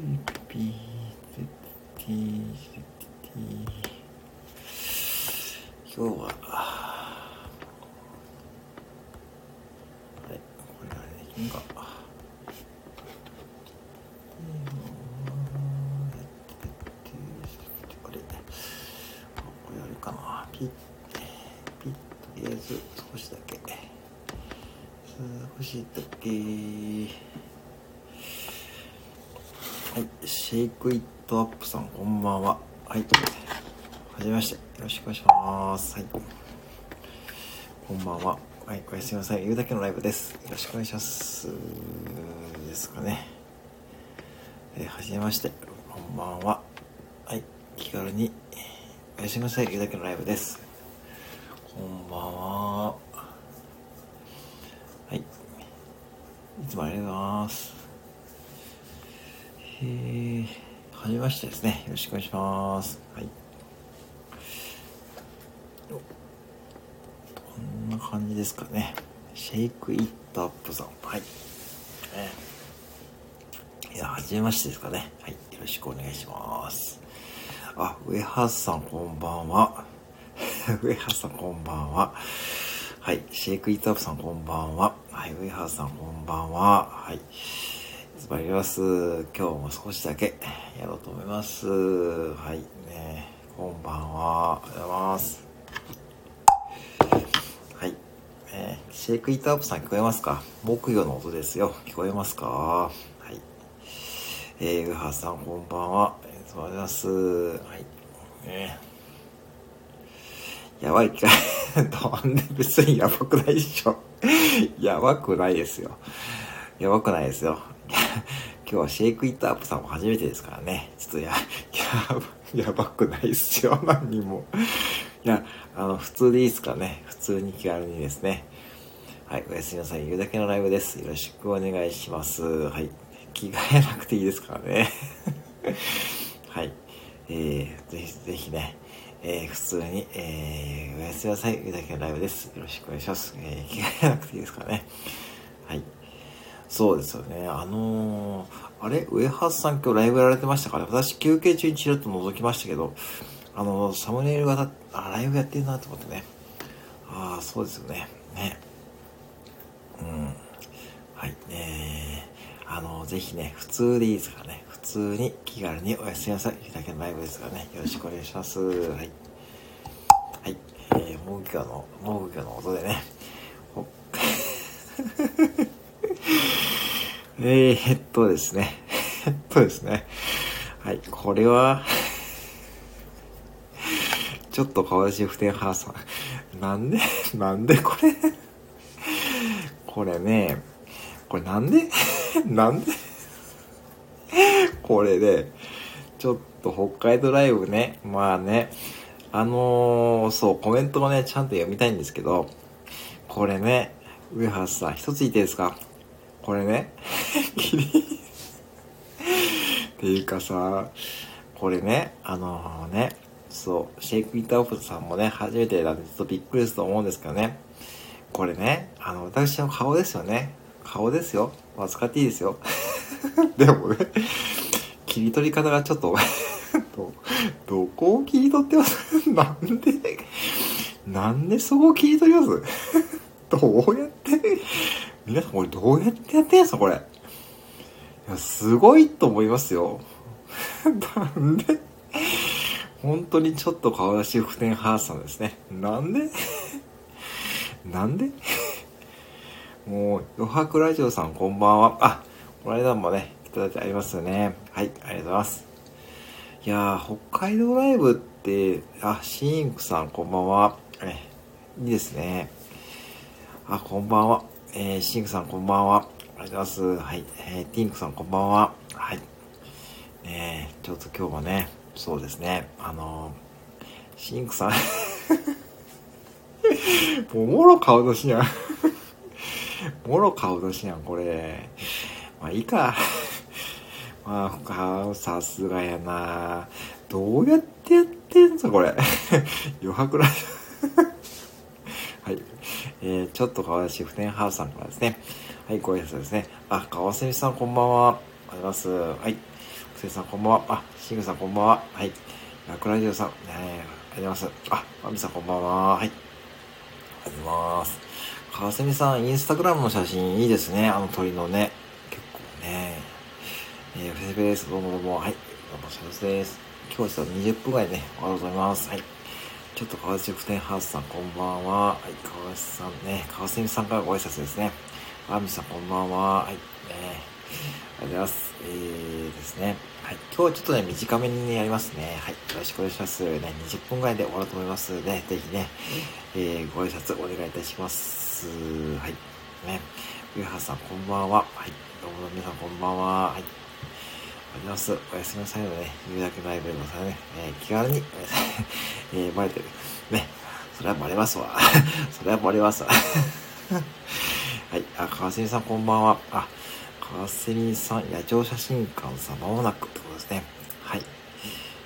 ピーティティ今日ははいこれあれできんかこれこれあれかなピッピッとりあえず少しだけ少しだけはいシェイクイットアップさんこんばんは。はいはじめまして。よろしくお願いします。はい。こんばんは。はいおやすみなさい。言うだけのライブです。よろしくお願いします。ですかね。えーはじめまして。こんばんは。はい気軽におやすみなさい。言うだけのライブですこんばんははいいつもありがとうございますえー、はじめましてですね。よろしくお願いします。はい。こんな感じですかね。シェイクイットアップさん。はい。えーいや、はじめましてですかね。はい。よろしくお願いします。あ、上原さんこんばんは。上原さんこんばんは。はい。シェイクイットアップさんこんばんは。はい。上原さんこんばんは。はい。ます。今日も少しだけやろうと思います。はい。ね。こんばんは。おはようございます。はい。えーシェイクイットアップさん聞こえますか？木魚の音ですよ。聞こえますか？はい。えー、上原さんこんばんは。いつもありがとうございます。はい。ねやばいか。なんで別にやばくないでしょ。やばくないですよ。やばくないですよ。今日はシェイクイットアップさんも初めてですからね。ちょっとや、やば、やばくないですよ。何にも。いや、あの、普通でいいですかね。普通に気軽にですね。はい、おやすみなさい。言うだけのライブです。よろしくお願いします。はい。着替えなくていいですからね。はい。えー、ぜひぜひね、えー、普通に、えー、おやすみなさい。言うだけのライブです。よろしくお願いします。えー、着替えなくていいですからね。はい。そうですよね。あのー、あれ？上橋さん今日ライブやられてましたから、私休憩中にチラッと覗きましたけど、あのー、サムネイルが、あ、ライブやってるなと思ってね。ああ、そうですよね。ね。うん。はい。ねあのー、ぜひね、普通でいいですからね。普通に気軽におやすみなさい。日だけのライブですからね。よろしくお願いします。はい。はい。えー、木魚の、木魚の音でね。ほえー、えっとですね。えっとですね。はい、これは、ちょっと顔出し不天派さん。なんで、なんでこれ、これね、これなんで、なんで、これで、ちょっと北海道ライブね、まあね、あのー、そう、コメントもね、ちゃんと読みたいんですけど、これね、上原さん、一つ言っていいですか？これね、キリっていうかさ、これね、あのね、そう、シェイクイットアップさんもね、初めてなんでちょっとびっくりすると思うんですけどね、これね、あの、私の顔ですよね。顔ですよ。まあ、使っていいですよ。でもね、切り取り方がちょっと ど、どこを切り取ってます？なんで、なんでそこを切り取ります？どうやって、皆さんこれどうやってやってんすか？これ。すごいと思いますよ。なんで？本当にちょっと顔出し不天派さんですね。なんで？なんで？もう、余白ラジオさんこんばんは。あ、この間もね、いただいてありますよね。はい、ありがとうございます。いやー、北海道ライブって、あ、シーンクさんこんばんは。え、いいですね。あ、こんばんは。えー、シンクさんこんばんは。ありがとうございます。はい。えー、ティンクさんこんばんは。はい。ねちょっと今日もね、そうですね、あのー、シンクさん もうもろ顔出しやん。もろ顔出しやん、これ。まあいいか。まあ、さすがやなどうやってやってんすか、これ。余白ライブ。はい。えー、ちょっとかわいしい不天ハウスさんからですね。はい、ご挨拶ですね。あ、川澄さんこんばんは。ありがとうございます。はい。くせさんこんばんは。あ、シングさんこんばんは。はい。ラクラジオさん、ね、ありがとうございます。あ、マミさんこんばんは。はい。ありがとうございます。かすみさん、インスタグラムの写真いいですね。あの鳥のね。結構ね。えー、フェスベース、どうもどうも。はい。どうも、シャルです。今日は20分ぐらいね、おはようございます。はい。ちょっと川内普天ハウスさん、こんばんは。はい、川内さんね、川澄さんからご挨拶ですね。あみさん、こんばんは。はい、ね、ありがとうございます。えーですね。はい、今日はちょっとね、短めにねやりますね。はい、よろしくお願いします。ね、20分ぐらいで終わると思いますので、ぜひね、えー、ご挨拶お願いいたします。はい、ね、上原さん、こんばんは。はい、どうも皆さん、こんばんは。はい。あります。おやすみなさいのね、言うだけのライブのさね、えー、気軽に、えー、バレてる。ね、それはバレますわ。それはバレますわ。はい、あ、川澄さんこんばんは。あ、川澄さん、野鳥写真館さん、まもなくってことですね。はい。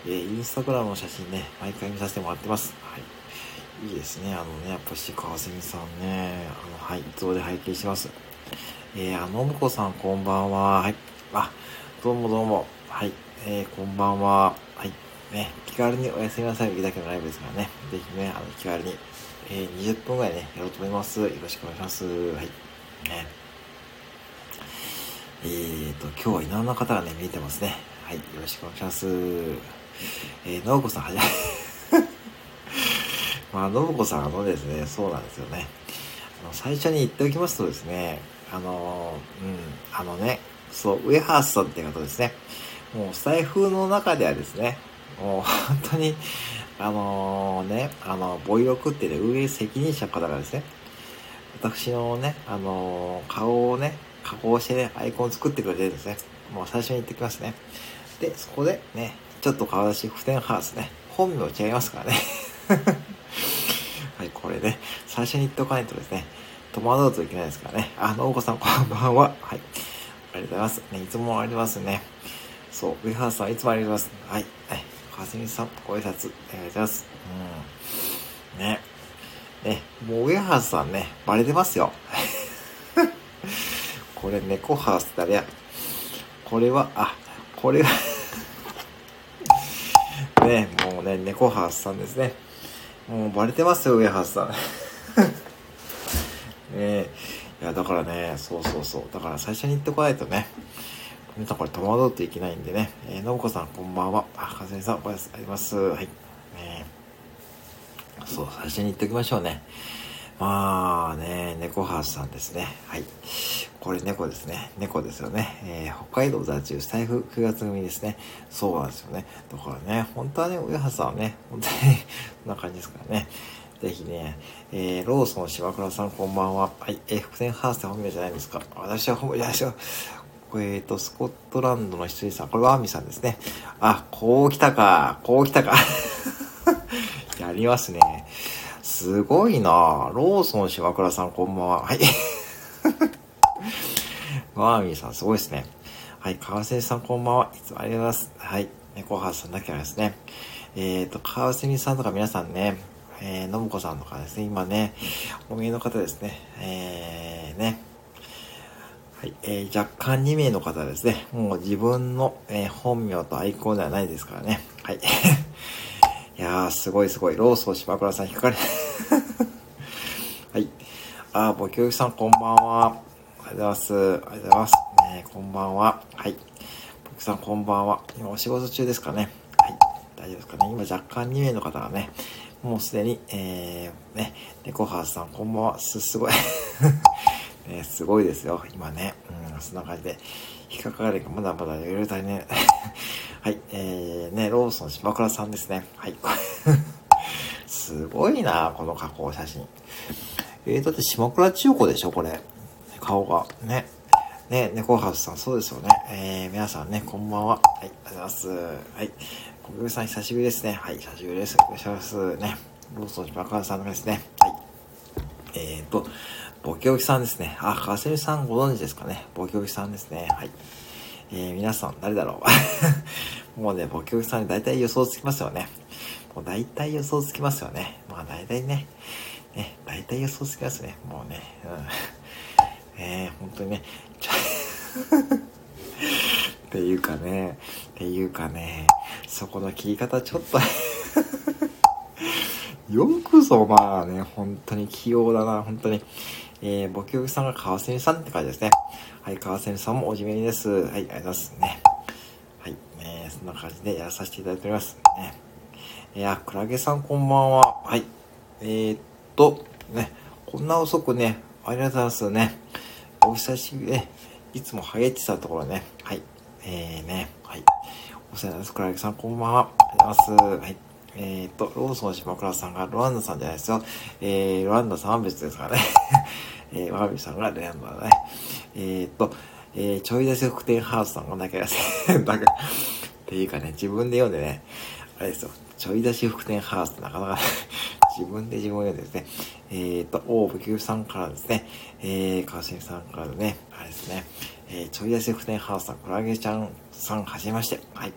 えー、インスタグラムの写真ね、毎回見させてもらってます。はい。いいですね。あのね、やっぱし川澄さんね、あの、はい、いつもで拝見します。えー、あのむこさんこんばんは。はい。あ、どうもどうも。はい。えー、こんばんは。はい。ね、気軽におやすみなさいだけのライブですからね。ぜひね、あの、気軽に、えー、20分ぐらいね、やろうと思います。よろしくお願いします。はい。ね。えーと、今日はいろんな方がね、見えてますね。はい。よろしくお願いします。えー、のぶこさん、はじめ。まあ、のぶこさん、あのですね、そうなんですよね。あの、最初に言っておきますとですね、あの、うん、あのね、そう、ウェハースさんって方ですね。もう、スタイフの中ではですね、もう、本当に、あのー、ね、あの、ボイロクってね、運営責任者の方がですね、私のね、あのー、顔をね、加工してね、アイコン作ってくれてるんですね。もう最初に言ってきますね。で、そこでね、ちょっと顔出し、普天ハースね、本名違いますからね。はい、これね、最初に言っておかないとですね、戸惑うといけないですからね。あ、のお子さんこんばんは。はい。ありがとうございます。ね、いつもありますね。そう、ウィハースさんいつもありがとうございます。はい。はい。かすみさん、ご挨拶、お願いします。うん。ね。ね、もうウェハースさんね、バレてますよ。これ、猫ハース誰や。これは、あ、これは ね、もうね、猫ハースさんですね。もうバレてますよ、ウェハースさん。ねいや、だからね、そうそうそう。だから最初に言ってこないとね、皆さんこれ戸惑っていけないんでね。えー、のぶこさんこんばんは。あ、かずみさん、おやすあります。はい。そう、最初に言っておきましょうね。まあね、猫ハウスさんですね。はい。これ猫ですね。猫ですよね。えー、北海道在住、財布9月組ですね。そうなんですよね。だからね、本当はね、上原さんはね、本当に こんな感じですからね。ぜひね、えー、ローソン島倉さんこんばんは。はい、えー、福天ハースって本名じゃないんですか？私は本名じゃないですよ。えっ、ー、と、スコットランドの羊さん。これはアミさんですね。あ、こう来たか。こう来たか。やりますね。すごいなローソン島倉さんこんばんは。はい。ワーミーさんすごいですね。はい。川瀬さんこんばんは。いつもありがとうございます。はい。猫ハさんだけはですね。えっ、ー、と、川瀬さんとか皆さんね、えー、のむこさんとかですね、今ね、お見えの方ですね、えー、ね、はい、えー、若干2名の方ですね、もう自分の、えー、本名とアイコンではないですからね、はい。いやー、すごいすごい、ローソン島倉さん引っかかれ、はい。あー、ぼきょうさんこんばんは。ありがとうございます。ありがとうございます。ね、こんばんは。はい。ぼきさんこんばんは。今お仕事中ですかね。はい。大丈夫ですかね。今若干2名の方がね、もうすでに、えー、ね、猫ハーさん、こんばんは。す、すごい ね、すごいですよ。今ね。うん、そんな感じで。引っかかるまだまだいろいね。はい、えー、ね、ローソン島倉さんですね。はい。すごいな、この加工写真。えー、だって島倉千代子でしょ、これ。顔が。ね。ね、猫ハウスさん、そうですよね。えー、皆さんね、こんばんは。はい、ありがとうございます。はい。小宮さん久しぶりですね。はい、久しぶりです。お願いしますね。ローソン島川さんですね。はい。えーと、ボケオキさんですね。あ、かすみさんご存知ですかね。ボケオキさんですね。はい。えー、皆さん誰だろう もうね、ボケオキさんに大体予想つきますよね。もう大体予想つきますよね。まあ大体ね。ね、大体予想つきますね。もうね。うん。えー、本当にね。っていうかね、っていうかね、そこの切り方ちょっと よくぞまあね、本当に器用だな、本当に。えー、ボキョさんが川蝉さんって感じですね。はい、川蝉さんもおじめにです。はい、ありがとうございますね。はい、えー、そんな感じでやらさせていただいております。ね。いや、クラゲさんこんばんは。はい。えー、っと、ね、こんな遅くね、ありがとうございますね。お久しぶりね。いつも励ってたところね。はい。えーね、はい。お世話になります。クラゲさんこんばんは。ありがとうございます。はい。えー、っと、ローソン島倉さんがロランダさんじゃないですよ。えー、ロランダさん別ですからね。えー、ワビさんがレアンドだね。えー、っと、えー、ちょい出し福天ハーツさんが なきゃやせん。だから、っていうかね、自分で読んでね、あれですよ、ちょい出し福天ハーツってなかなかね 自分で自分を読んでですね、えー、っと、オーブキューさんからですね、えー、川島さんからね、あれですね、えー、ちょい出し福天ハーツさん、クラゲちゃんさん、はじめまして。はい。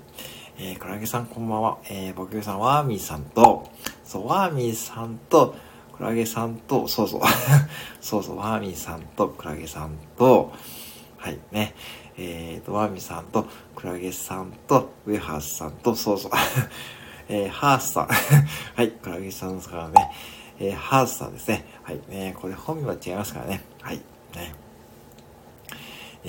えー、クラゲさんこんばんは。えー、ボキューさん、ワーミーさんと、そう、ワーミーさんと、クラゲさんと、そうそう、そうそう、ワーミーさんと、クラゲさんと、はいね、えーと、ワーミーさんと、クラゲさんと、ウェハースさんと、そうそう、えー、ハースさん、はい、クラゲさんですからね、えー、ハースさんですね、はい、ね、これ本名は違いますからね、はい、ね。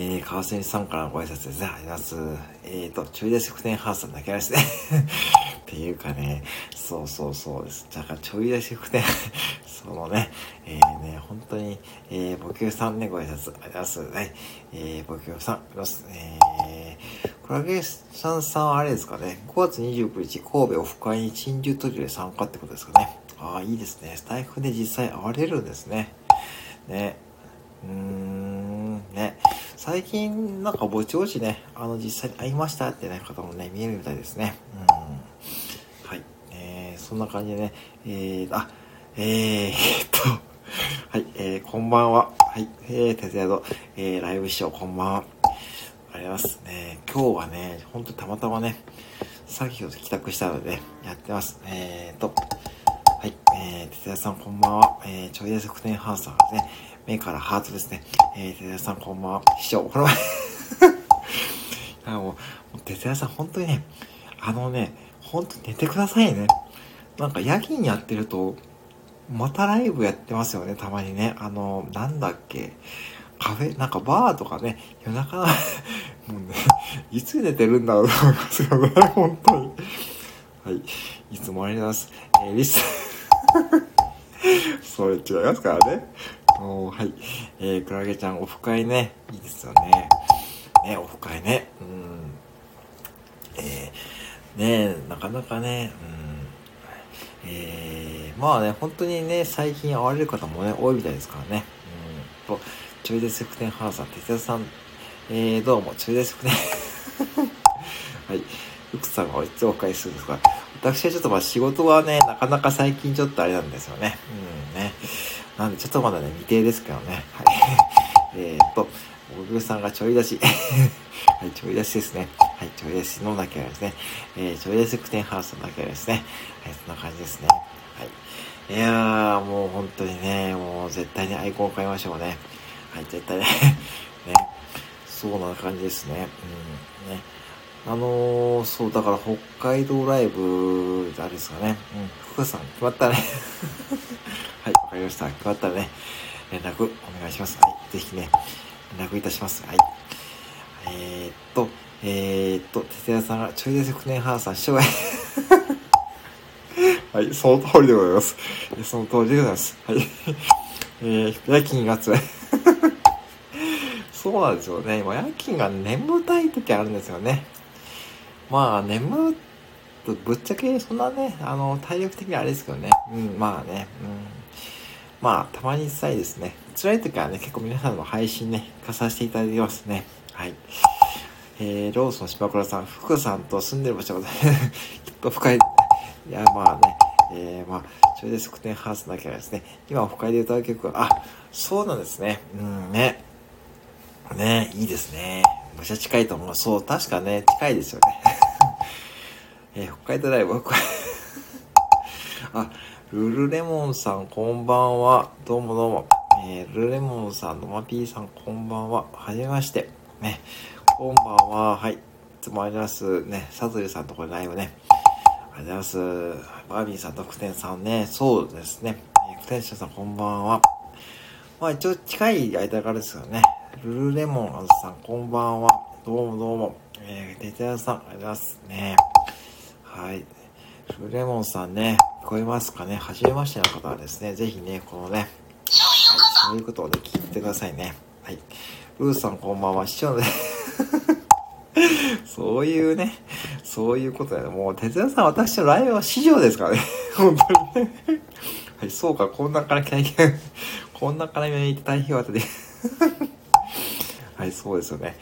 えー、川瀬さんからのご挨拶ですね。ありがとうございます。えーと、ちょい出し福天ハースさんだけですね。っていうかね、そうそうそうです。だからちょい出し福天、そのね、えー、ね、本当に、えー、ボキューさんね、ご挨拶ありがとうございます。はい。えー、ボキューさん、ます。えー、クラゲさんさんはあれですかね、5月29日、神戸オフ会に珍獣トリで参加ってことですかね。ああ、いいですね。スタイフで実際会われるんですね。ね。うーん、最近なんかぼちぼちね、あの実際に会いましたってね、方もね、見えるみたいですね。うん。はい。えー、そんな感じでね、えー、あ、えー、っと、はい、えー、こんばんは。はい、えー、徹夜と、えー、ライブ師匠、こんばんは。ありますね。今日はね、ほんとたまたまね、先ほど帰宅したので、ね、やってます。えーと、はい、えー、哲也さんこんばんは。えー、ちょいです福ンハウスさんですね。目からハートですね。えー、哲也さんこんばんは。師匠、この前 あもう、哲也さん本当にね、あのね、本当に寝てくださいね。なんか夜勤やってると、またライブやってますよね、たまにね。あの、なんだっけ。カフェ、なんかバーとかね、夜中、もうね、いつ寝てるんだろうと思いますよね、本当に。はい。いつもありがとうございます。えー、リス、それ違いますからね。おはい。えー、クラゲちゃん、オフ会ね。いいですよね。ね、オフ会ね。うん。えー、ねなかなかね、うん。えー、まあね、本当にね、最近会われる方もね、多いみたいですからね。うん。と、ちょいでセクテンハーさん、哲也さん、えー、どうも、ちょいでセクテン。はい。福さんがいつお返しするんですか私はちょっとまあ仕事はね、なかなか最近ちょっとあれなんですよね。うんね。なんでちょっとまだね、未定ですけどね。はい。えっと、おぐさんがちょい出し。はい、ちょい出しですね。はい、ちょい出しのだけですね。えー、ちょい出しクテンハウスのだけですね。はい、そんな感じですね。はい。いやー、もう本当にね、もう絶対にアイコンを買いましょうね。はい、絶対ね。ね。そうな感じですね。うん。ね。あのー、そう、だから北海道ライブ、あれですかね。うん、福さん、決まったね。はい、わかりました。決まったらね、連絡お願いします。はい、ぜひね、連絡いたします。はい。えー、っと、えー、っと、哲也さんが、ちょいです9年半さん、視聴 はい、その通りでございます。その通りでございます。はい。えー、夜勤がつらい。そうなんですよね。今、夜勤が眠たい時あるんですよね。まあ、眠と、ぶっちゃけそんなね、あの、体力的にあれですけどね。うん、まあね、うん。まあ、たまにさえですね。辛い時はね、結構皆さんの配信ね、化させていただいてますね。はい。えー、ローソン島倉さん、福さんと住んでる場所が きっと深い。いや、まあね、えー、まあ、それで側転ハウスだけはですね、今、オフ会で歌う曲は、あ、そうなんですね。うんね。ね、いいですね。むちゃ近いと思う。そう、確かね、近いですよね。えー、北海道ライブ、あ、ルルレモンさん、こんばんは。どうもどうも。えー、ルルレモンさん、ノマピーさん、こんばんは。はじめまして。ね、こんばんは。はい。いつもありがとうございます。ね、サズリさんとこれライブね。ありがとうございます。バービーさんとクテンさんね、そうですね。クテンションさんこんばんは。まあ一応近い間からですよね。ルルレモンさんこんばんは。どうもどうも。えー、テテヤさん、ありがとうございますね。はい。ルルレモンさんね、聞こえますかね？はじめましての方はですね、ぜひね、このね、はい、そういうことをね、聞いてくださいね。はい。ルーさんこんばんは。視聴でそういうね、そういうことだよ。もう、哲也さん、私のライブは市場ですからね。本当にね。はい、そうか、こんなから体験、こんなから見て大変わってで。はい、そうですよね。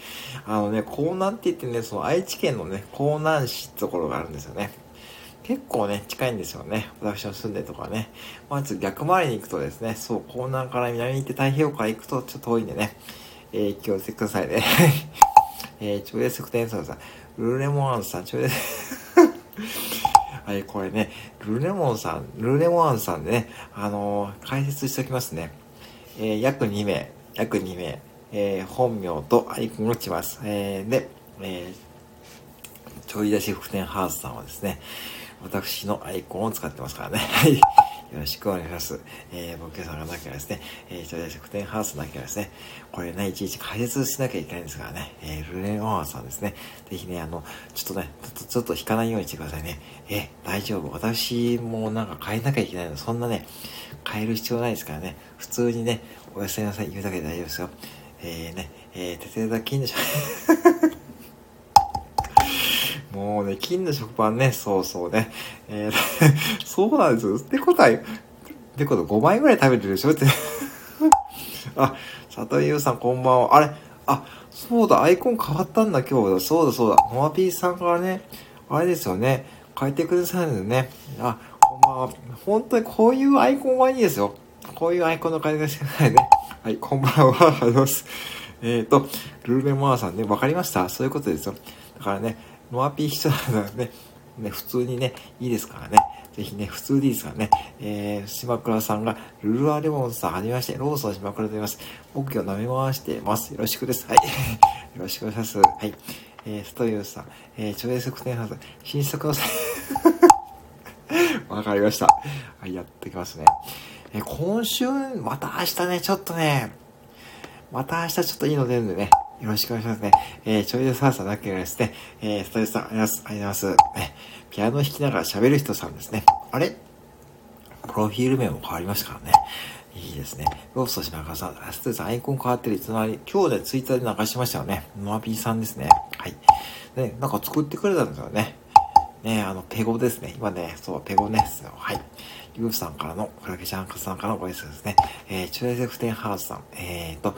あのね、江南って言ってね、その愛知県のね、江南市ってところがあるんですよね。結構ね、近いんですよね。私の住んでるとこはね。まず逆回りに行くとですね、そう、江南から南に行って太平洋から行くとちょっと遠いんでね、えー、気をつけてくださいね。えー、超越測定さん、ルルレモンさん、超越、はい、これね、ルルレモンさん、ルルレモンさんでね、あのー、解説しておきますね。えー、約2名、約2名、えー、本名とアイコンを打ちます。えー、で、えー、ちょい出し福天ハースさんはですね、私のアイコンを使ってますからね。はい。よろしくお願いします。えー、僕さんがなければですね、えー、ちょい出し福天ハースなければですね、これね、いちいち解説しなきゃいけないんですからね、えー、ルレンオンさんですね、ぜひね、あの、ちょっとね、ちょっと、ちょっと引かないようにしてくださいね。え大丈夫。私もなんか変えなきゃいけないの。そんなね、変える必要ないですからね、普通にね、おやすみなさい言うだけで大丈夫ですよ。えー、ね、えー、ててだ金の食 もうね、金の食パンね、そうそうね。えー、そうなんですよ。ってことは、ってこと5枚ぐらい食べてるでしょって。あ、佐藤優さんこんばんは。あれあ、そうだ、アイコン変わったんだ、今日だ。そうだ、そうだ。ノアピーさんからね、あれですよね。変えてくださるんですね。あ、こんばんは。本当にこういうアイコンはいいですよ。こういうアイコンの変え方してくださいね。はい、こんばんは。ありがとうございます。えっ、ー、と、ルーレモアさんね、わかりました？そういうことですよ。だからね、ノアピー人ならね、ね、普通にね、いいですからね。ぜひね、普通でいいですからね。えー、島倉さんが、ルルアレモンさん、はじめまして、ローソン島倉と言います。僕今日舐め回してます。よろしくです。はい。よろしくお願いします。はい。えー、ストユーさん、えー、超越測定ハウス、新作の わかりました。はい、やってきますね。え今週、また明日ね、ちょっとね、また明日ちょっといいの出るんでね、よろしくお願いしますね。えー、ちょいでサーサだけがですね、えー、ストレスさん、ありがとうございます。えピアノ弾きながら喋る人さんですね。あれ？プロフィール名も変わりましたからね。いいですね。ローストしながらさん、ストレスさん、アイコン変わってるいつの間に、今日でツイッターで流しましたよね。ノアピーさんですね。はい。ね、なんか作ってくれたんですよね。ね、あの、ペゴですね。今ね、そう、ペゴですよ。はい。ユーさんからの、クラゲジャンクさんからのご挨拶ですね。えー、チュエゼフテンハウスさん、えーと、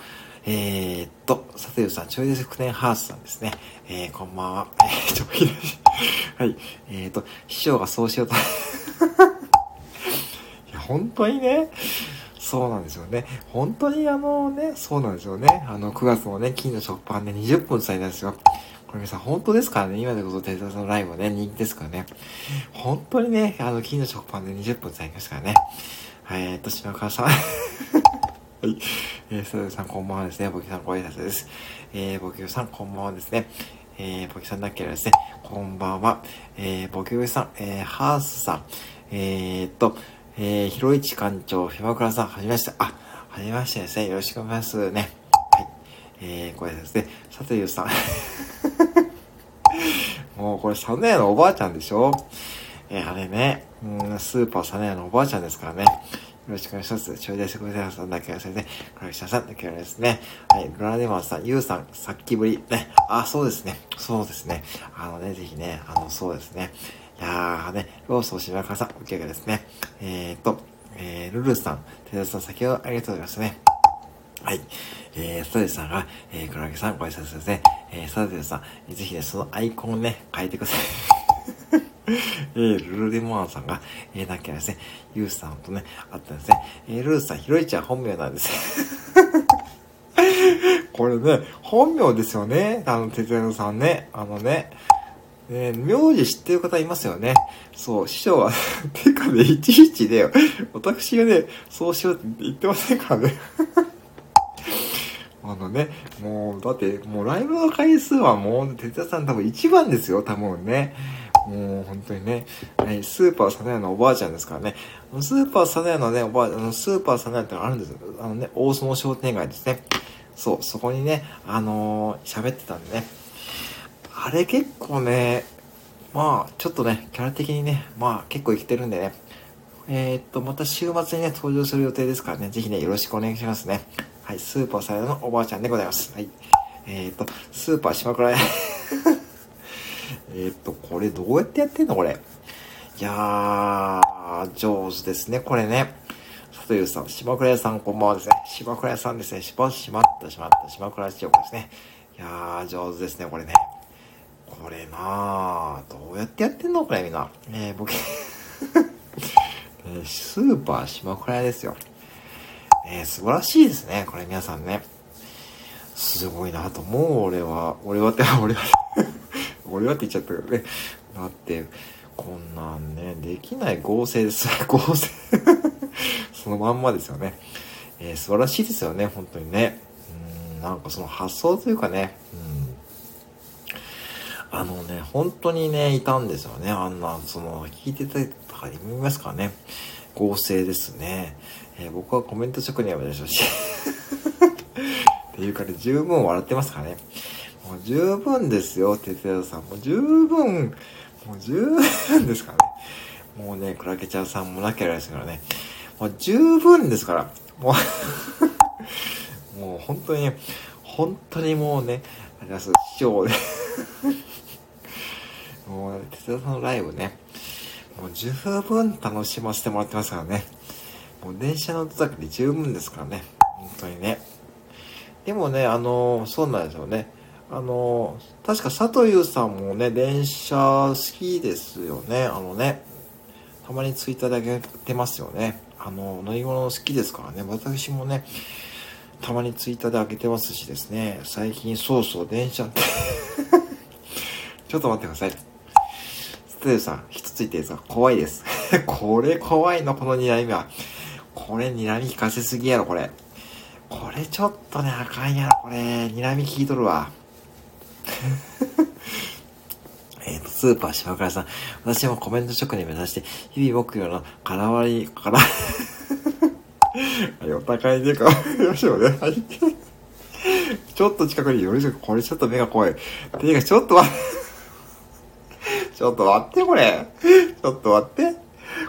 えーと、サテユさん、チュエゼフテンハウスさんですね。えー、こんばんは。えー、ちょ、はい。えーと、師匠がそうしようと。いや、本当にね、そうなんですよね。本当にあのね、そうなんですよね。あの、9月のね、金の食パンで、ね、20分伝えたんですよ。これ皆さん本当ですからね、今でこそ手伝さんのライブはね、人気ですからね？本当にね、あの、金の食パンで20分伝えましたからね。はい、えー、っと、島川さん。はい。えー、それさんこんばんはですね。ボキさんご挨拶です。えー、ボキさんこんばんはですね。えー、ボキさんだっけですね。こんばんは。えー、ボキさん、えー、ハースさん、えー、っと、えー、ひろいち館長、ひまくらさん、はじめまして。あ、はじめましてですね。よろしくお願いしますね。えー、ご挨拶ですね。さてゆうさん。もうこれサネヤのおばあちゃんでしょ？えー、あれね、うん、スーパーサネヤのおばあちゃんですからね。よろしくお願いします。ちょいでしてくださんだけは先生、クラキシャさんだけですね。はい、ブラデマンさん、ユウさん、さっきぶり。ね。あ、そうですね。そうですね。あのね、ぜひね、あの、そうですね。いやーね、ローソン島川さん、おけがですね。えーと、えー、ルルさん、テレさん、先ほどありがとうございますね。はい。えー、ストレスさんが、えー、クラゲさんご挨拶ですね。えー、サテルさん、ぜひね、そのアイコンをね、変えてください。えー、ルルデモアンさんが、えー、なきゃですね、ユースさんとね、あったんですね。えー、ルーさん、ヒロイちゃん本名なんです。これね、本名ですよね。あの、哲也さんね。あのね。ね名字知ってる方いますよね。そう、師匠は、てかね、いちいちね、私がね、そうしようって言ってませんからね。あのね、もう、だって、もうライブの回数はもう、哲也さん多分一番ですよ、多分ね。もう本当にね、はい、スーパーサナヤのおばあちゃんですからね。スーパーサナヤのね、おばあ、あの、スーパーサナヤってのあるんですよ。あのね、大相撲商店街ですね。そう、そこにね、あのー、喋ってたんでね。あれ結構ね、まあ、ちょっとね、キャラ的にね、まあ結構生きてるんでね。えー、っと、また週末にね、登場する予定ですからね、ぜひね、よろしくお願いしますね。はい、スーパーサナヤのおばあちゃんでございます。はい。えー、っと、スーパー島倉屋 えっと、これどうやってやってんのこれ？いやー、上手ですね、これね。佐藤さん、島倉屋さんこんばんはですね。島倉屋さんですね。しば、しまった、しまった、島倉屋千代子ですね。いやー、上手ですね、これね。これなー、どうやってやってんのこれみんな。えー、僕スーパー島倉屋ですよ。えー、素晴らしいですね、これ皆さんね。すごいなと思う、俺は。俺はって、俺は俺はって言っちゃったけどね。だって、こんなんね、できない合成です。合成 そのまんまですよね。えー、素晴らしいですよね、本当にね。うん、なんかその発想というかね、うん。あのね、本当にね、いたんですよね。あんな、その、聞いてたとか見ますかね。合成ですね。えー、僕はコメント職人はでしょうし。っていうかね、十分笑ってますからね。もう十分ですよ、哲也さん。もう十分、もう十分ですからね。もうね、クラケチャーさんもなきゃいけないですからね。もう十分ですから。もう もう本当に、本当にもうね、あります、師匠で もう、哲也さんのライブね、もう十分楽しませてもらってますからね。もう電車の音だけで十分ですからね。本当にね。でもね、あのそうなんですよね。あの、確か佐藤優さんもね、電車好きですよね。あのね、たまにツイッターであげてますよね。あの、乗り物好きですからね。私もね、たまにツイッターであげてますしですね。最近、そうそう、電車って ちょっと待ってください。佐藤優さん、一つ言っていいですか？怖いです。これ怖いの、この睨みは。これ睨み聞かせすぎやろ、これ。これちょっとね、あかんやろ、これ。睨み聞いとるわ。えっと、スーパー島倉さん。私もコメント職人目指して、日々僕よのからわり、から、はい、お互いでか、よしょうね。はい。ちょっと近くによりしょ、これちょっと目が怖い。ていうか、ちょっと待って。ちょっと待って、これ。ちょっと待って。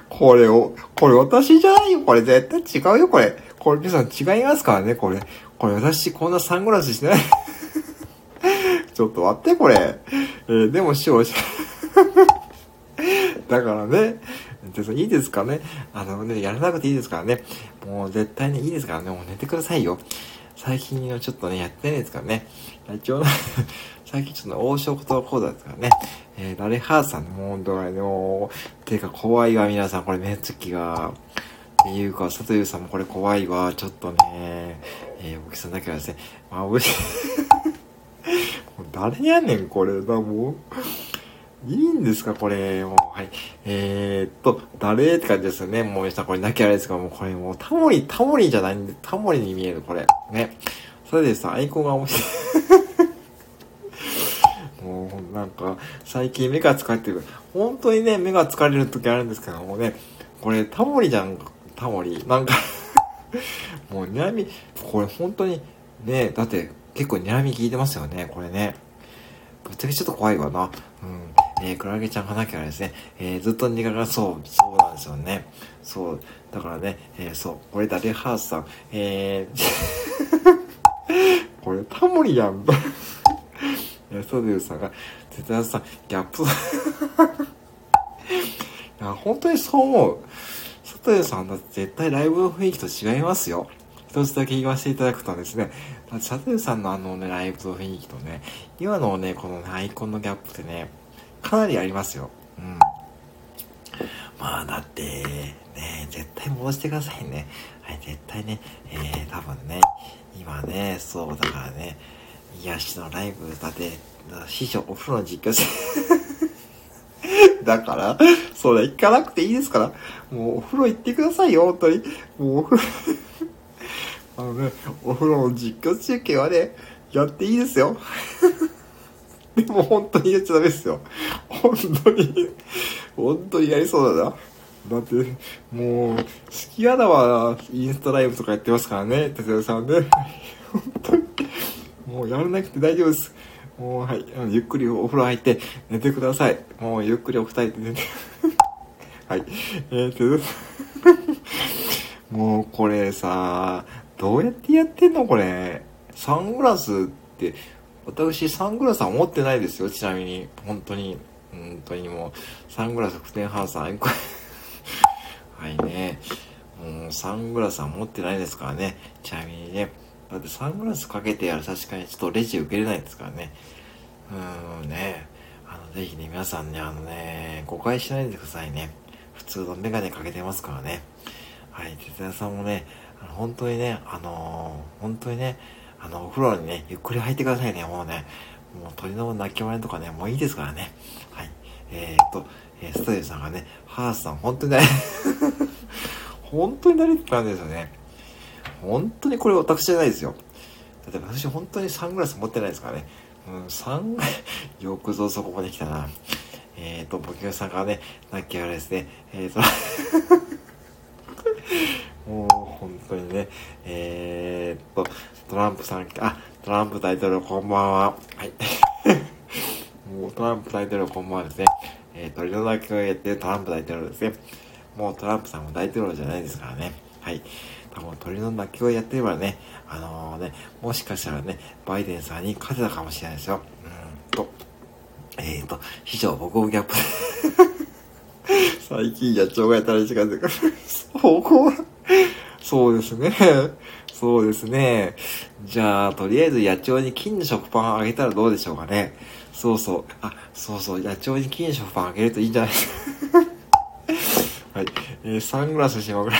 これを、これ私じゃないよ。これ絶対違うよ、これ。これ皆さん違いますからね、これ。これ私こんなサングラスしてない。ちょっと待って、これ。えー、でも師匠、だからね、いいですかね。あのね、やらなくていいですからね。もう絶対にいいですからね。もう寝てくださいよ。最近のちょっとね、やってないですからね。一応、最近ちょっと王将言葉講座ですからね。えー、ラレハーさんもう、どうも、ていうか怖いわ、皆さん。これ目つきが。っていうか、佐藤さんもこれ怖いわ。ちょっとね、えー、大木さんだけはですね、まあ、おいしい。誰やねん、これ。だ、もう。いいんですか、これ。もう、はい。えー、っと、誰って感じですよね。もう、さん、これなきゃあれですか、もう、これもう、タモリ、タモリじゃないんで、タモリに見える、これ。ね。それでさ、アイコンが面白い。なんか、最近目が疲れてる。本当にね、目が疲れる時あるんですけどもね、これ、タモリじゃん、タモリ。なんか もう、悩み、これ本当に、ね、だって、結構睨み効いてますよね、これね。ぶっちゃけちょっと怖いわな。うん。えー、クラゲちゃん花からですね、えー、ずっと苦がそう、そうなんですよね。そう。だからね、えー、そう。これだ、レハースさん。えー、これタモリやん。えソデューさんが、絶対さん、ギャップ。いや、本当にそう思う。佐藤さんだって絶対ライブの雰囲気と違いますよ。一つだけ言わせていただくとですね、佐藤さんのあのね、ライブの雰囲気とね、今のね、この、ね、アイコンのギャップってね、かなりありますよ。うん。まあ、だって、ね、絶対戻してくださいね。はい、絶対ね、えー、多分ね、今ね、そうだからね、癒しのライブだって、師匠お風呂の実況して だから、それ行かなくていいですから、もうお風呂行ってくださいよ、本当に。もうお風呂 あのね、お風呂の実況中継はね、やっていいですよ。でも本当にやっちゃダメですよ。本当に、本当にやりそうだな。だって、もう、好きやだわ、インスタライブとかやってますからね、哲也さんね。本当に、もうやらなくて大丈夫です。もう、はい、ゆっくりお風呂入って寝てください。もうゆっくりお二人で寝て。はい。えー、と、もうこれさ、どうやってやってんの？これ。サングラスって、私サングラスは持ってないですよ、ちなみに。本当に。本当にもう、サングラス、クテンハウス、アイコはいね。もう、サングラスは持ってないですからね。ちなみにね。だってサングラスかけてやる確かにちょっとレジ受けれないですからね。うーんね。あの、ぜひね、皆さんね、あのね、誤解しないでくださいね。普通のメガネかけてますからね。はい、哲也さんもね、本当にね、あのー、本当にね、あの、お風呂にね、ゆっくり入ってくださいね、もうね。もう鳥の鳴き真似とかね、もういいですからね。はい。えー、っと、えー、ストレスさんがね、ハースさん、本当にね、本当になりって感じですよね。本当にこれ私じゃないですよ。だって私本当にサングラス持ってないですからね。うん、サン、よくぞそこまで来たな。えっ、ー、と、ボキュさんからね、なきゃあれですね。えっ、ー、と、もう本当にね、えー、っと、トランプさん、あ、トランプ大統領こんばんは。はい。もうトランプ大統領こんばんはですね。えー、鳥の鳴き声やってるトランプ大統領ですね。もうトランプさんも大統領じゃないですからね。はい。多分鳥の鳴き声やってればね、あのー、ね、もしかしたらね、バイデンさんに勝てたかもしれないですよ。うんと、えっ、ー、と、非常歩行ギャップ。最近野鳥がやったら時間でか歩行そうですね。そうですね。じゃあ、とりあえず野鳥に金の食パンあげたらどうでしょうかね。そうそう。あ、そうそう。野鳥に金の食パンあげるといいんじゃないですか。はい。えー、サングラスしまくら。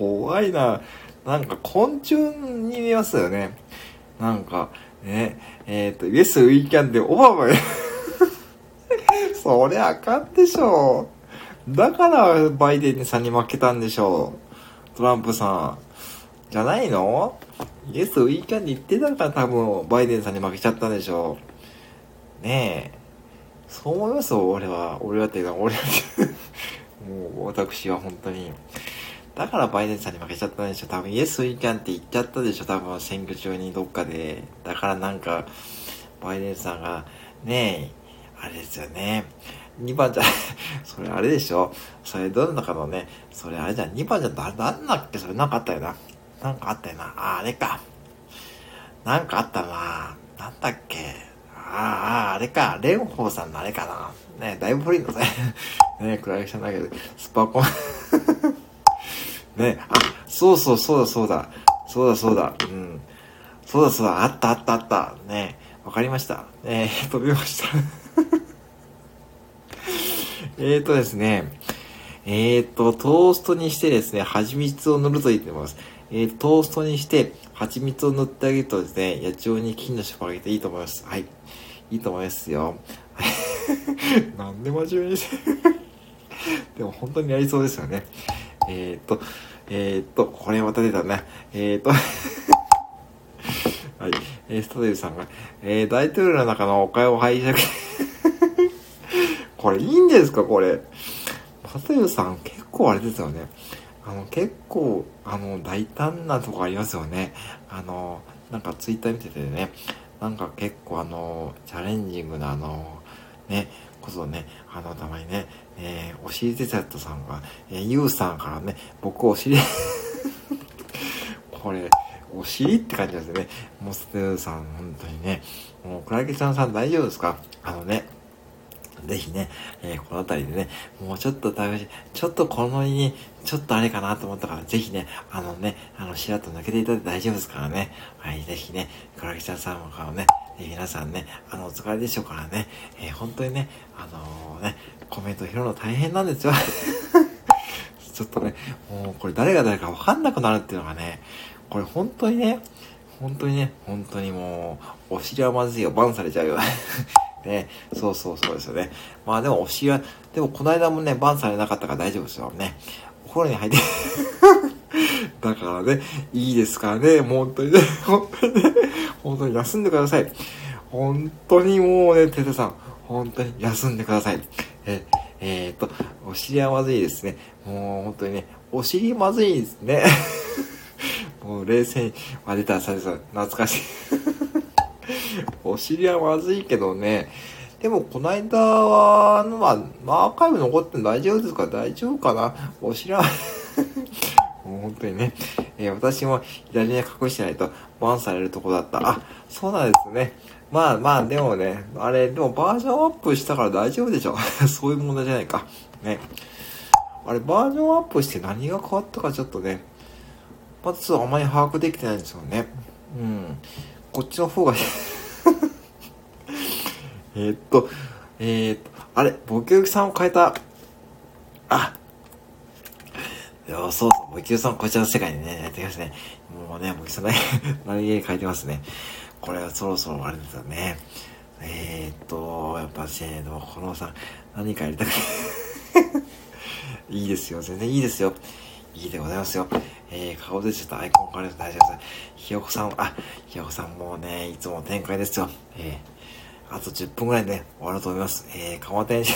怖いな。なんか昆虫に見えますよね。なんか、ね、えっ、ー、と、イエス・ウィーキャンでオバマそりゃあかんでしょう。だからバイデンさんに負けたんでしょう。トランプさん。じゃないの？イエス・ウィーキャンで言ってたから多分バイデンさんに負けちゃったんでしょう。ねえ。そう思いますよ、俺は。俺はっていうか、俺はもう私は本当に。だからバイデンさんに負けちゃったんでしょ。多分イエス・ウィーキャンって言っちゃったでしょ。多分選挙中にどっかで。だからなんか、バイデンさんが、ねえ、あれですよね。2番じゃ、それあれでしょ。それどの中のね、それあれじゃん。2番じゃな、なんだっけ？それなんかあったよな。なんかあったよな。あ、あれか。なんかあったな。なんだっけ？ああ、あれか。蓮舫さんのあれかな。ねだいぶ古いのね。ねクライさんだけど、スパコン ねあ、そうそうそうだそうだ。そうだそうだ。うん。そうだそうだ。あったあったあった。ねわかりました。えー、飛びました えーとですね。えーと、トーストにしてですね、蜂蜜を塗ると言ってます。えー、トーストにして、蜂蜜を塗ってあげるとですね、野鳥に金のショコラあげていいと思います。はい。いいと思いますよ。なんで真面目にして でも本当にやりそうですよね。えっ、と、えっ、と、これまた出たね。えっ、と はい。えー、ストデルさんが、えー、大統領の中のお金を拝借 これいいんですか？これ。ストデルさん結構あれですよね。あの、結構、あの、大胆なとこありますよね。あの、なんかツイッター見ててね、なんか結構あの、チャレンジングなあの、ね、こそね、あの、たまにね、えー、おしりデザートさんが、えー、ゆうさんからね、僕お尻 これ、お尻って感じですね。モステルさん、本当にね。もう、クラゲちゃんさん大丈夫ですか？あのね、ぜひね、えー、この辺りでね、もうちょっと試し、ちょっとこのに、ちょっとあれかなと思ったから、ぜひね、あのね、あの、しらっと抜けていただいて大丈夫ですからね。はい、ぜひね、クラゲちゃんさんからね、え、皆さんね、あの、お疲れでしょうからね、え、本当にね、あのね、コメント拾うの大変なんですよ。ちょっとね、もうこれ誰が誰かわかんなくなるっていうのがね、これ本当にね、本当にね、本当にもう、お尻はまずいよ、バンされちゃうよ。ね、そうそうそうですよね。まあでもお尻は、でもこの間もね、バンされなかったから大丈夫ですよね。お風呂に入って だからね、いいですからね、もう本当にね、本当にね、本当に休んでください。本当にもうね、ててさん、本当に休んでください。え、えー、っと、お尻はまずいですね。もう本当にね、お尻まずいですね。もう冷静に、まあ、出た、ささ懐かしい。お尻はまずいけどね、でも、この間は、まあ、まあ、アーカイブ残って大丈夫ですか？大丈夫かな？お尻はもう本当にね、えー、私も左に隠してないとバンされるとこだった。あ、そうなんですね。まあまあ、でもね、あれ、でもバージョンアップしたから大丈夫でしょ。そういう問題じゃないか。ね。あれ、バージョンアップして何が変わったかちょっとね、まずあまり把握できてないんですよね。うん。こっちの方が えっと、えー、っと、あれ、ボキュさんを変えた。あ、そうそう、ボキュさんこちらの世界にね、やってきますね。もうね、ボキュさんね、何気に変えてますね。これはそろそろあれですよね。えー、っと、やっぱし、ね、でもこのさん、何かやりたく いいですよ、全然いいですよ。いいでございますよ。えー、顔出ちゃったアイコンから大丈夫です。ひよこさん、あ、ひよこさんもうね、いつも展開ですよ。えー、あと10分ぐらいで、ね、終わると思います。えー、かまてんし、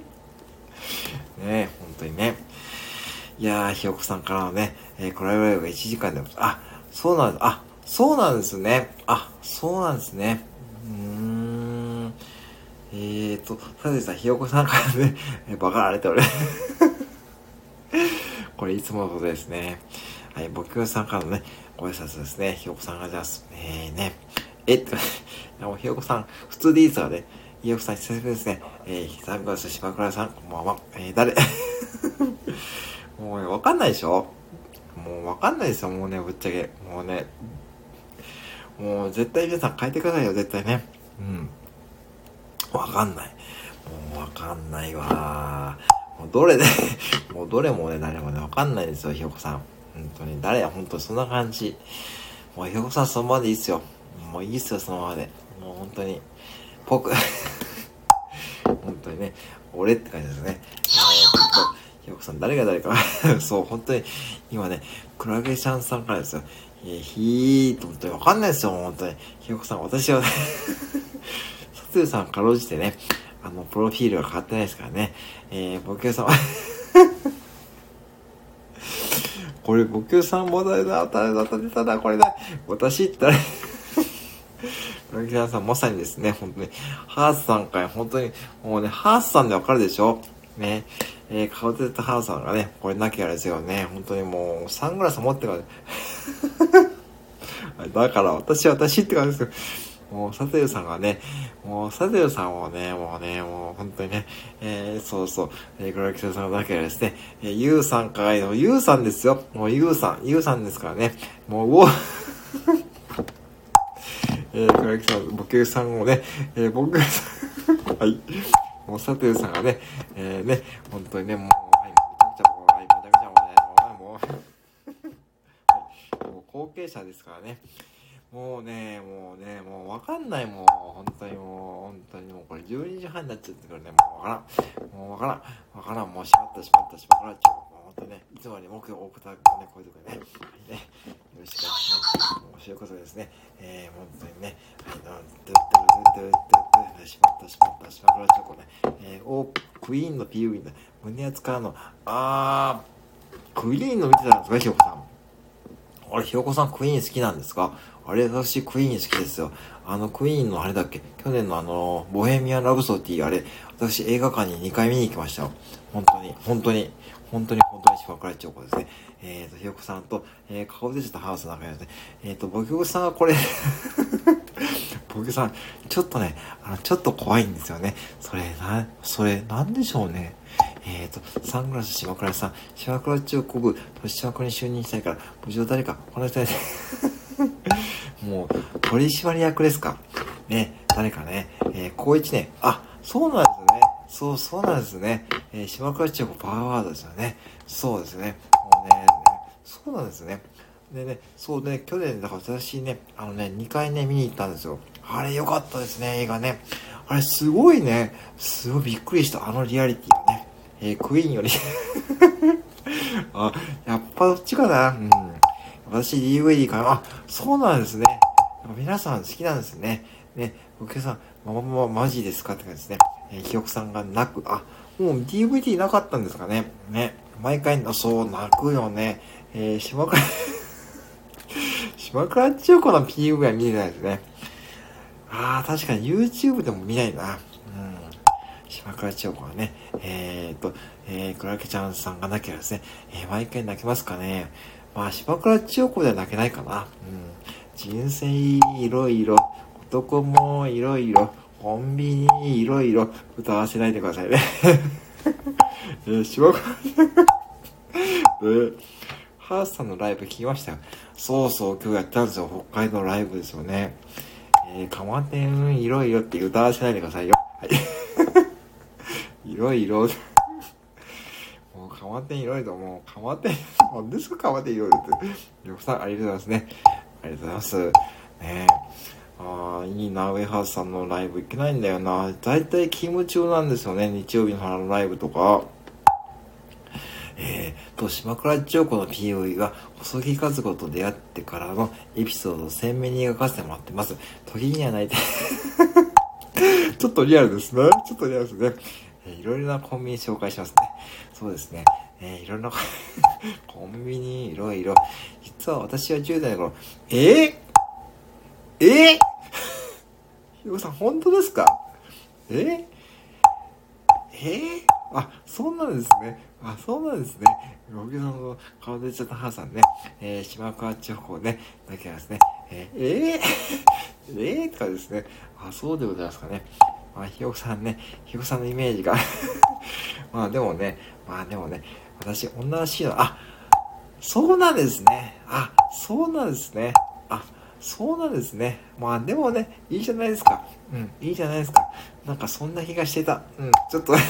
ね本当にね。いやー、ひよこさんからのね、えー、これぐらいが1時間でも、あ、そうなんです、あ、そうなんですね。あ、そうなんですね。うーん。えーと、さてさ、ひよこさんからね、えー、バカられておる。これいつものことですね。はい、僕さんからのね、ご挨拶ですね。ひよこさんがじゃあ、えー、ね、えっと、もひよこさん、普通でいいですからね。ひよこさん、久しぶりですね。えー、久々です。島倉さん、こんばんは。えー、誰？もうね、わかんないでしょ？もうわかんないですよ、もうね、ぶっちゃけ。もうね、もう絶対皆さん変えてくださいよ、絶対ね。うん。わかんない。もうわかんないわもうどれで もうどれもね、誰もね、わかんないですよ、ひよこさん。本当に。誰や、本当にそんな感じ。もうひよこさんそのままでいいっすよ。もういいっすよ、そのままで。もう本当に。僕 本当にね、俺って感じですね。よこさん、誰が誰か そう、本当に、今ね、クラゲちゃんさんからですよ。えー、ひーと、本当にわかんないですよ、本当に。ひよこさん、私は、さつゆさんかろうじてね、あの、プロフィールが変わってないですからね。えー、僕さん これ、僕さんもだだ、誰だ、誰だ、これだ。私って誰牧沢さん、まさにですね、本当に、ハースさんかい、本当に、もうね、ハースさんでわかるでしょね。えー、顔出たハーさんがね、これなきゃですよね。本当にもう、サングラス持ってから、だから、私、私って感じですよ。もう、サテルさんがね、もう、サテルさんをね、もうね、もう、本当にね、えー、そうそう、えー、グラキさんだけはですね、えー、ユウさんかいの、ユウさんですよ。もう、ユウさん、ユウさんですからね、もう、お えー、グラキさん、ボケさんをね、えー、僕、はい、もう、サテルさんがね、えー、ね、本当にね、もう、はい、めちゃくちゃ、もう、はい、めちゃくちゃ、もうね、もう、もう、はい、もう後継者ですからね、もうね、もうね、もうわかんない、もう、本当にもう、本当にもう、これ12時半になっちゃってからね、もうわからん。もうわからん。わからん。もうしまった、しまった、しまった。ちょ、もう本当ね、いつもに目標を送ったね、こういうとこね。はいね。よろしくお願いします。面白いことですね。えー、本当にね、はい、ドゥッドゥッドゥッドゥドゥしまった、しまった、しまった、チョコね。えー、お、クイーンの PV の胸圧からの、あー、クイーンの見てたんですか、ひよこさん。あれ、ひよこさんクイーン好きなんですか？あれ、私クイーン好きですよ。あのクイーンのあれだっけ？去年のあの、ボヘミアン・ラブソディあれ、私映画館に2回見に行きましたよ。本当に、本当に、本当に本当に島倉千代子ですね。えっ、ー、と、ひよこさんと、えー、顔出てたハウスの中にですね、えっ、ー、と、ボキョさんがこれボキョさん、ちょっとね、あの、ちょっと怖いんですよね。それ、な、それ、なんでしょうね。えっ、ー、と、サングラス島倉さん、島倉千代子部、年枠に就任したいから、無事誰か、この人で もう、取締役ですか。ね、誰かね、えー、高一年、あ、そうなんですね。そう、そうなんですね。えー、島倉千代子パワーワードですよね。そうですね。もうね、そうなんですね。でね、そうね、去年、だから私ね、あのね、2回ね、見に行ったんですよ。あれ良かったですね、映画ね。あれすごいね、すごいびっくりした、あのリアリティがね。えー、クイーンより あ、やっぱどっちかな。うん。私 DVD かな。あ、そうなんですね。皆さん好きなんですね。ね、お客さん、ままま、マジですか？って感じですね。えー、ひよこさんが泣く。あ、もう DVD なかったんですかね。ね。毎回、そう、泣くよね。えー、島倉 島倉千代子の PV は見れないですね。ああ、確かに YouTube でも見ないな。うん。島倉千代子はね、えー、っと、えー、クラゲちゃんさんがなきゃですね、えー、毎回泣けますかね。まあ、島倉千代子では泣けないかな。うん。人生いろいろ、男もいろいろ、コンビニいろいろ、歌わせないでくださいね。えー、島倉、えー、ハースさんのライブ聞きましたよ。そうそう、今日やったんですよ。北海道ライブですよね。えー、かまてんいろいろって歌わせないでくださいよ。はい。いろいろ。もうかまてんいろいろ、もうかまてん、何ですか？かまてんいろいろって。よくさん、ありがとうございますね。ありがとうございます。ねえ。ああ、いいな、ウェハースさんのライブ行けないんだよな。だいたい勤務中なんですよね、日曜日のライブとか。えー、と、島倉千代子の PV が細木和子と出会ってからのエピソードを鮮明に描かせてもらってます。時には泣いて ちょっとリアルですね。ちょっとリアルですね。えー、いろいろなコンビニ紹介しますね。そうですね。えー、いろんなコンビニ、いろいろ。実は私は10代の頃、えー、え、ひろさん、本当ですか？え、え？ー、あ、そうなんですね。あ、そうなんですね。僕の顔でちょっと母さんね、えー、島川地方ね、だけはですね、えー、え？ー、え？ー、とかですね、あ、そうでございますかね。まあ、ひよこさんね、ひよこさんのイメージが まあでもね、まあでもね、私、女らしいの、あ、そうなんですね。あ、そうなんですね。あ、そうなんですね。まあでもね、いいじゃないですか。うん、いいじゃないですか。なんかそんな気がしてた。うん、ちょっと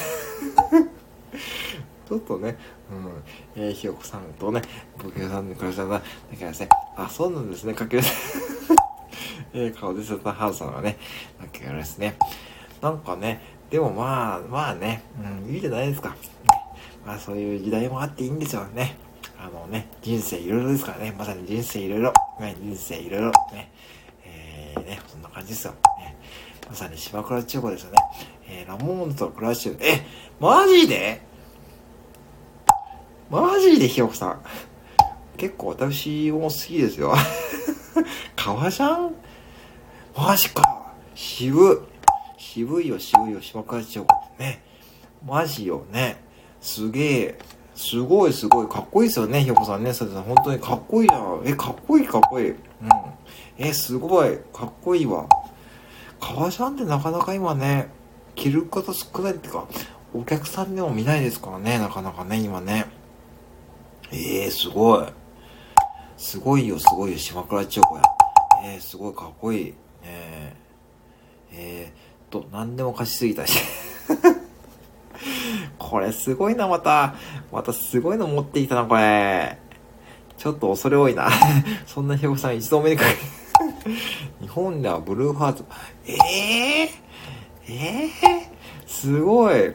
ちょっとね、うん、えー、ひよこさんとね、僕さんの会社だ、だからですね、あ、そうなんですね、かける、えー、顔でせたハウさんはね、だけどですね、なんかね、でもまあ、まあね、うん、いいじゃないですか。まあそういう時代もあっていいんですよね。あのね、人生いろいろですからね、まさに人生いろいろ、ね、人生いろいろ、ね、えー、ね、そんな感じですよ。ね、まさに島倉千代子ですよね。えー、ラモーンとクラッシュ、え、マジで？マジでひよこさん。結構私も好きですよ。革ジャンマジか。渋。渋いよ、渋いよ、島倉千代子。ね。マジよね。すげえ。すごいすごい。かっこいいですよね、ひよこさんね。それさん、本当にかっこいいじゃん。え、かっこいいかっこいい。うん。え、すごい。かっこいいわ。革ジャンってなかなか今ね、着る方少ないっていうか、お客さんでも見ないですからね、なかなかね、今ね。ええー、すごい。すごいよ、すごいよ、島倉千代子や。ええー、すごいかっこいい。えー、えー、と、何でも貸しすぎたし。これすごいな、また。またすごいの持ってきたな、これ。ちょっと恐れ多いな。そんなひよこさん一度目にかけ 日本ではブルーハーツ。ええー、ええー、すごい。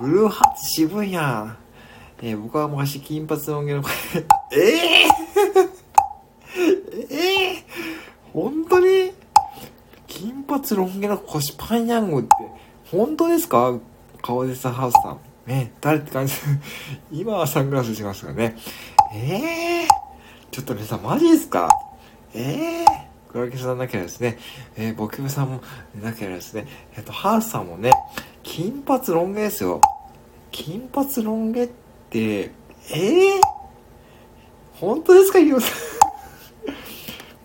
ブルーハーツ渋いやん。えー、僕は昔金髪の毛のえ えー、ええ、本当に？金髪ロン毛の腰パンヤングって、本当ですか？顔でさん、ハウスさん。ね、誰って感じ 今はサングラスしますがね。ええー、ちょっと皆さんマジですか？ええー、クラゲさんなきゃですね、えー、ボキブさんもなきゃですね、えっ、と、ハウスさんもね、金髪ロン毛ですよ。金髪ロン毛って、で、えー、本当ですか、ヒロさん？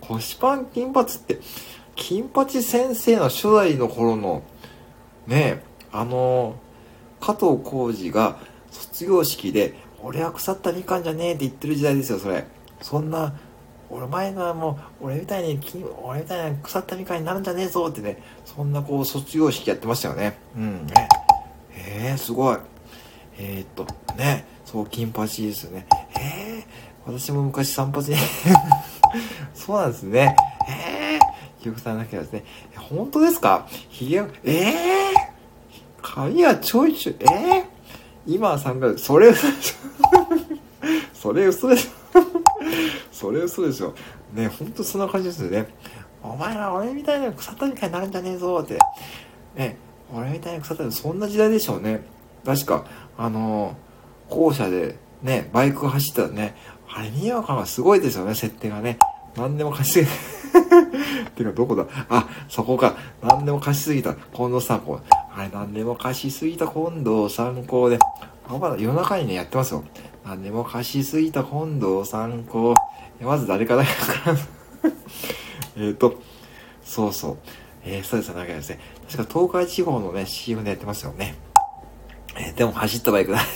腰パン金髪って、金八先生の初代の頃の、ねあの、加藤浩二が卒業式で、俺は腐ったみかんじゃねえって言ってる時代ですよ、それ。そんな、俺前のはもう、俺みたいに、俺みたいな腐ったみかんになるんじゃねえぞってね、そんなこう卒業式やってましたよね。うんね。えー、すごい。えー、っと、ね。そう、金八ですよね。えー、私も昔散髪に そうなんですね。えー、ひよこさんだけはですね。本当ですか？ひげ、えー、髪はちょいちょい、えー、今はさんが、それ、それ嘘でしょ。それ嘘でしょ。ねほんとそんな感じですよね。お前ら俺みたいな腐ったみたいになるんじゃねえぞって。ね俺みたいに腐ったそんな時代でしょうね。確かあのー、校舎でねバイクが走ったらねあれにわかがすごいですよね設定がね。何でも貸しすぎて かどこだ？あそこか。何でも貸しすぎた。近藤さんこうあれ何でも貸しすぎた近藤参考であまだ夜中にねやってますよ何でも貸しすぎた近藤参考まず誰かだから えっと、そうそう。えー、そうですよ、なんかですね。確か東海地方のね、CM でやってますよね。えー、でも走ったバイクだ。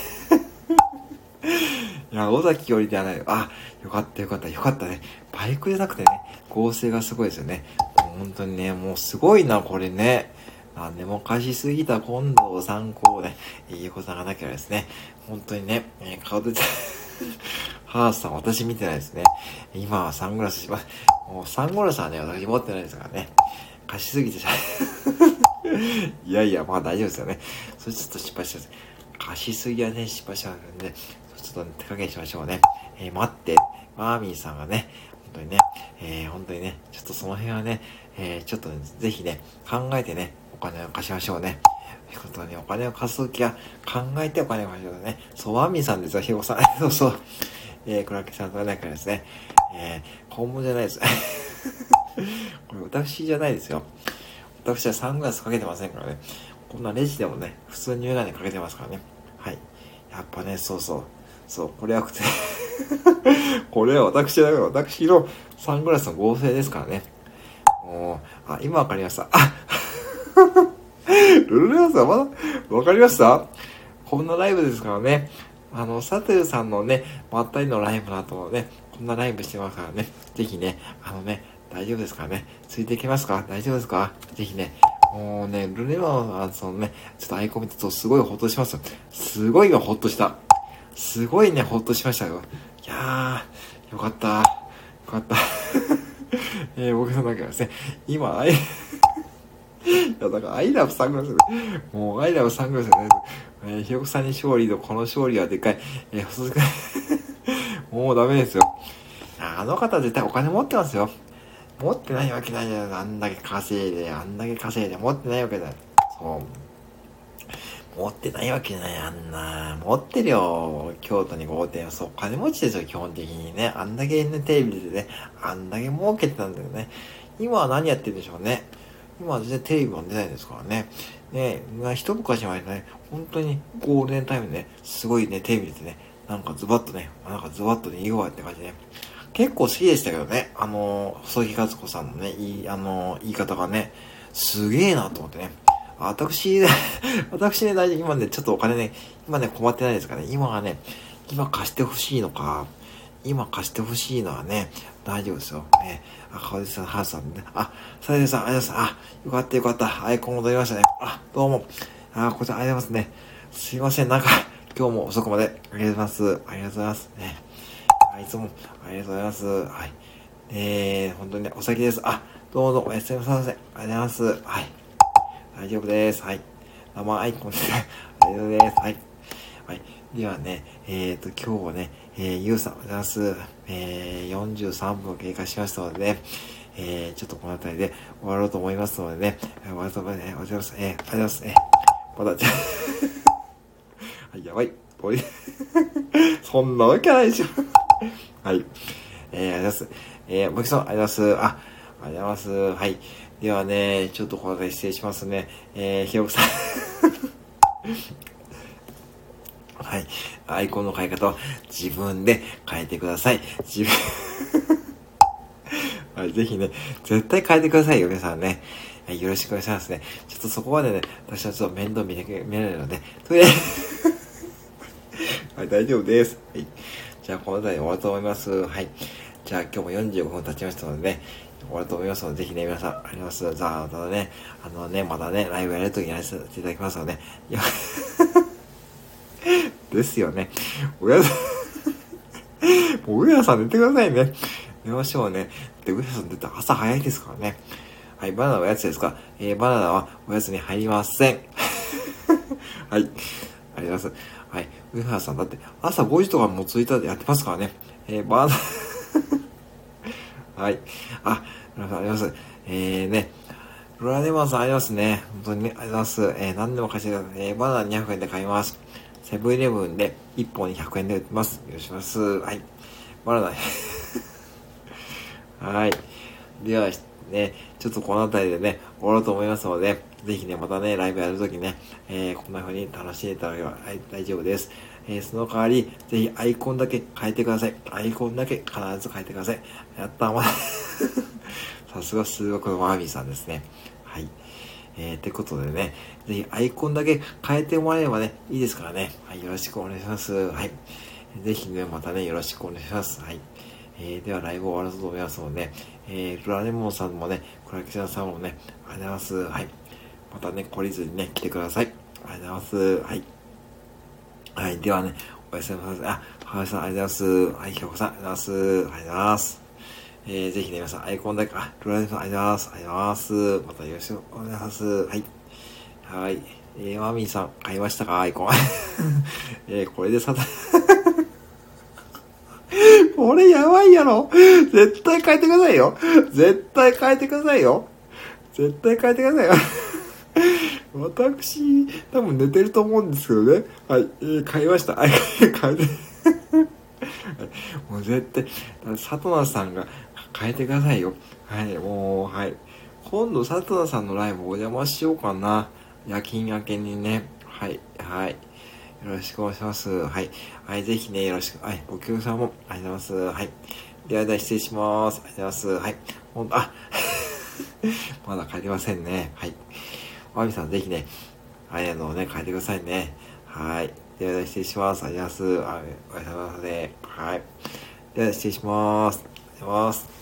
いや、尾崎よりではない。あ、よかったよかった、よかったね。バイクじゃなくてね、合成がすごいですよね。本当にね、もうすごいな、これね。何でも貸しすぎた今度を参考ね、いいことがなければですね、本当にね、えー、顔出て、ハースさん、私見てないですね。今はサングラスします。もうサングラスはね、私持ってないですからね。貸しすぎてしゃ いやいや、まあ大丈夫ですよね。それちょっと失敗します。貸しすぎはね、失敗しちゃうんで、ちょっと、ね、手加減しましょうね。えー、待って、マーミーさんがね、本当にね、えー、本当にね、ちょっとその辺はね、えー、ちょっと、ね、ぜひね、考えてね、金を貸しましょうね。ということはね、お金を貸すときは考えてお金を貸しましょうね。そう、マーミさんですよ、ひろさん。そうそう。えー、クラッケさんとかからですね、えー、本物じゃないです。これ私じゃないですよ。私はサングラスかけてませんからね。こんなレジでもね、普通にメガネかけてますからね。はい。やっぱね、そうそう。そう、これはくて これは私だよ。私のサングラスの合成ですからね。もう、あ、今わかりました。あ ルルレアさんまだわかりました？こんなライブですからね。あの、サテルさんのね、まったりのライブの後ね、こんなライブしてますからね、ぜひね、あのね、大丈夫ですかね？ついていけますか？大丈夫ですか？ぜひね、もうね、ルネマンさんのね、ちょっとアイコン見てとすごいほっとしますよ。すごいよ、ほっとした。すごいね、ほっとしましたよ。いやー、よかった。よかった。えー、僕の中ですね、今、いや、だから、アイラブサングラス、もう、アイラブサングラスじゃないです。えー、ひよこさんに勝利のこの勝利はでかい。えー、細 もうダメですよ。あの方絶対お金持ってますよ。持ってないわけないじゃん。あんだけ稼いで、あんだけ稼いで、持ってないわけだよ。そう。持ってないわけない、あんな。持ってるよ。京都に豪邸は。そう、金持ちですよ、基本的にね。あんだけ、ね、テレビでね、あんだけ儲けてたんだよね。今は何やってるんでしょうね。今は全然テレビも出ないですからね。ねまあ一昔前ね、本当にゴールデンタイムでね、すごいね、テレビでね、なんかズバッとね、なんかズバッとね、言うわって感じで、ね、結構好きでしたけどね、あの、細木和子さんのね、いい、あの、言い方がね、すげえなと思ってね。私、私ね、大丈夫、今ね、ちょっとお金ね、今ね、困ってないですからね、今はね、今貸してほしいのか、今貸してほしいのはね、大丈夫ですよ。ね、あ、川出さん、ハーさんね。あ、サイデさん、ありがとうございます。あ、よかったよかった。アイコン戻りましたね。あ、どうも。あ、こちらありがとうございますね。すいません、なんか、今日も遅くまでありがとうございます。ありがとうございます。ね。あいつも、ありがとうございます。はい。えー、本当にね、お先です。あ、どうぞ、おやすみなさいませ。ありがとうございます。はい。大丈夫です。はい。生アイコンですね。ありがとうございます。はい。はい。ではね、えっ、ー、と、今日はね、えー、ゆうさん、おはようございます。えー、43分経過しましたのでね、えー、ちょっとこの辺りで終わろうと思いますのでね、終わろうと思います。おはようございます。えー、ありがとうございます。えー、まだ、じゃはい、やばい。これ そんなわけないでしょはい。えー、ありがとうございます。えー、もきさん、ありがとうございます。あ、ありがとうございます。はい。ではね、ちょっとこの辺で失礼しますね。えー、ひよこさん はい。アイコンの変え方は自分で変えてください。自分 はい、ぜひね、絶対変えてくださいよ、皆さんね。はい、よろしくお願いしますね。ちょっとそこまでね、私はちょっと面倒見れ見れないので、とりあえず はい、大丈夫です。はい。じゃあ、この辺り終わると思います。はい。じゃあ、今日も45分経ちましたのでね、終わると思いますので、ぜひね、皆さん、あります。じゃあ、またね、あのね、またね、ライブやるときにやらせていただきますので、ですよね。親さん もう上田さん寝てくださいね。寝ましょうね。で、上田さん出た朝早いですからね。はい、バナナはおやつですかえー、バナナはおやつに入りません。はい。ありがとうございます。はい。上原さん、だって、朝5時とかもツイッターでやってますからね。えー、バーナ はい。あ、皆さんあります。えーね、ロラネマンさんありますね。本当にね、ありがとうございます。えー、何でも貸してください。えー、バナナ200円で買います。セブンイレブンで1本に100円で売ってます。よろしくお願いします。はい。バナナ。はい。では、ね、ちょっとこの辺りでね、終わろうと思いますので、ぜひね、またね、ライブやるときね、えー、こんな風に楽しんでいただければ大丈夫です。えー、その代わり、ぜひアイコンだけ変えてください。アイコンだけ必ず変えてください。やったー、ま さすが数学のマーミーさんですね。えー、ってことでね、ぜひアイコンだけ変えてもらえればね、いいですからね。はい、よろしくお願いします。はい。ぜひね、またね、よろしくお願いします。はい。えー、ではライブ終わらせと思いますので、えー、ラレモンさんもね、クラキシャさんもね、ありがとうございます。はい。またね、懲りずにね、来てください。ありがとうございます。はい。はい。ではね、おやすみなさい。あ、はさん、ありがとうございます。はい、ひょこさん、ありがとうございます。ありがとうございます。えー、ぜひね、皆さん、アイコンだけ、あ、ロラネさん、ありがとうございます。ありがとうございます。またよろしくお願いします。はい。はい。えー、マミーさん、買いましたか？アイコン。えー、これでさ、これやばいやろ？絶対変えてくださいよ。絶対変えてくださいよ。絶対変えてくださいよ。私、多分寝てると思うんですけどね。はい、えー、買いました。はい、変えて。もう絶対、佐藤さんが変えてくださいよ。はい、もう、はい。今度佐藤さんのライブお邪魔しようかな。夜勤明けにね。はい、はい。よろしくお願いします。はい。はい、ぜひね、よろしく。はい、ご協力さんもありがとうございます。はい。では、では失礼します。ありがとうございます。はい。ほんと、あ まだ帰りませんね。はい。おみさん、ぜひね、あい、あのね、帰ってくださいね。はい。では、では失礼します。ありがとうございます。あおやすみなさい。はい。では、失礼します。ありがとうございます。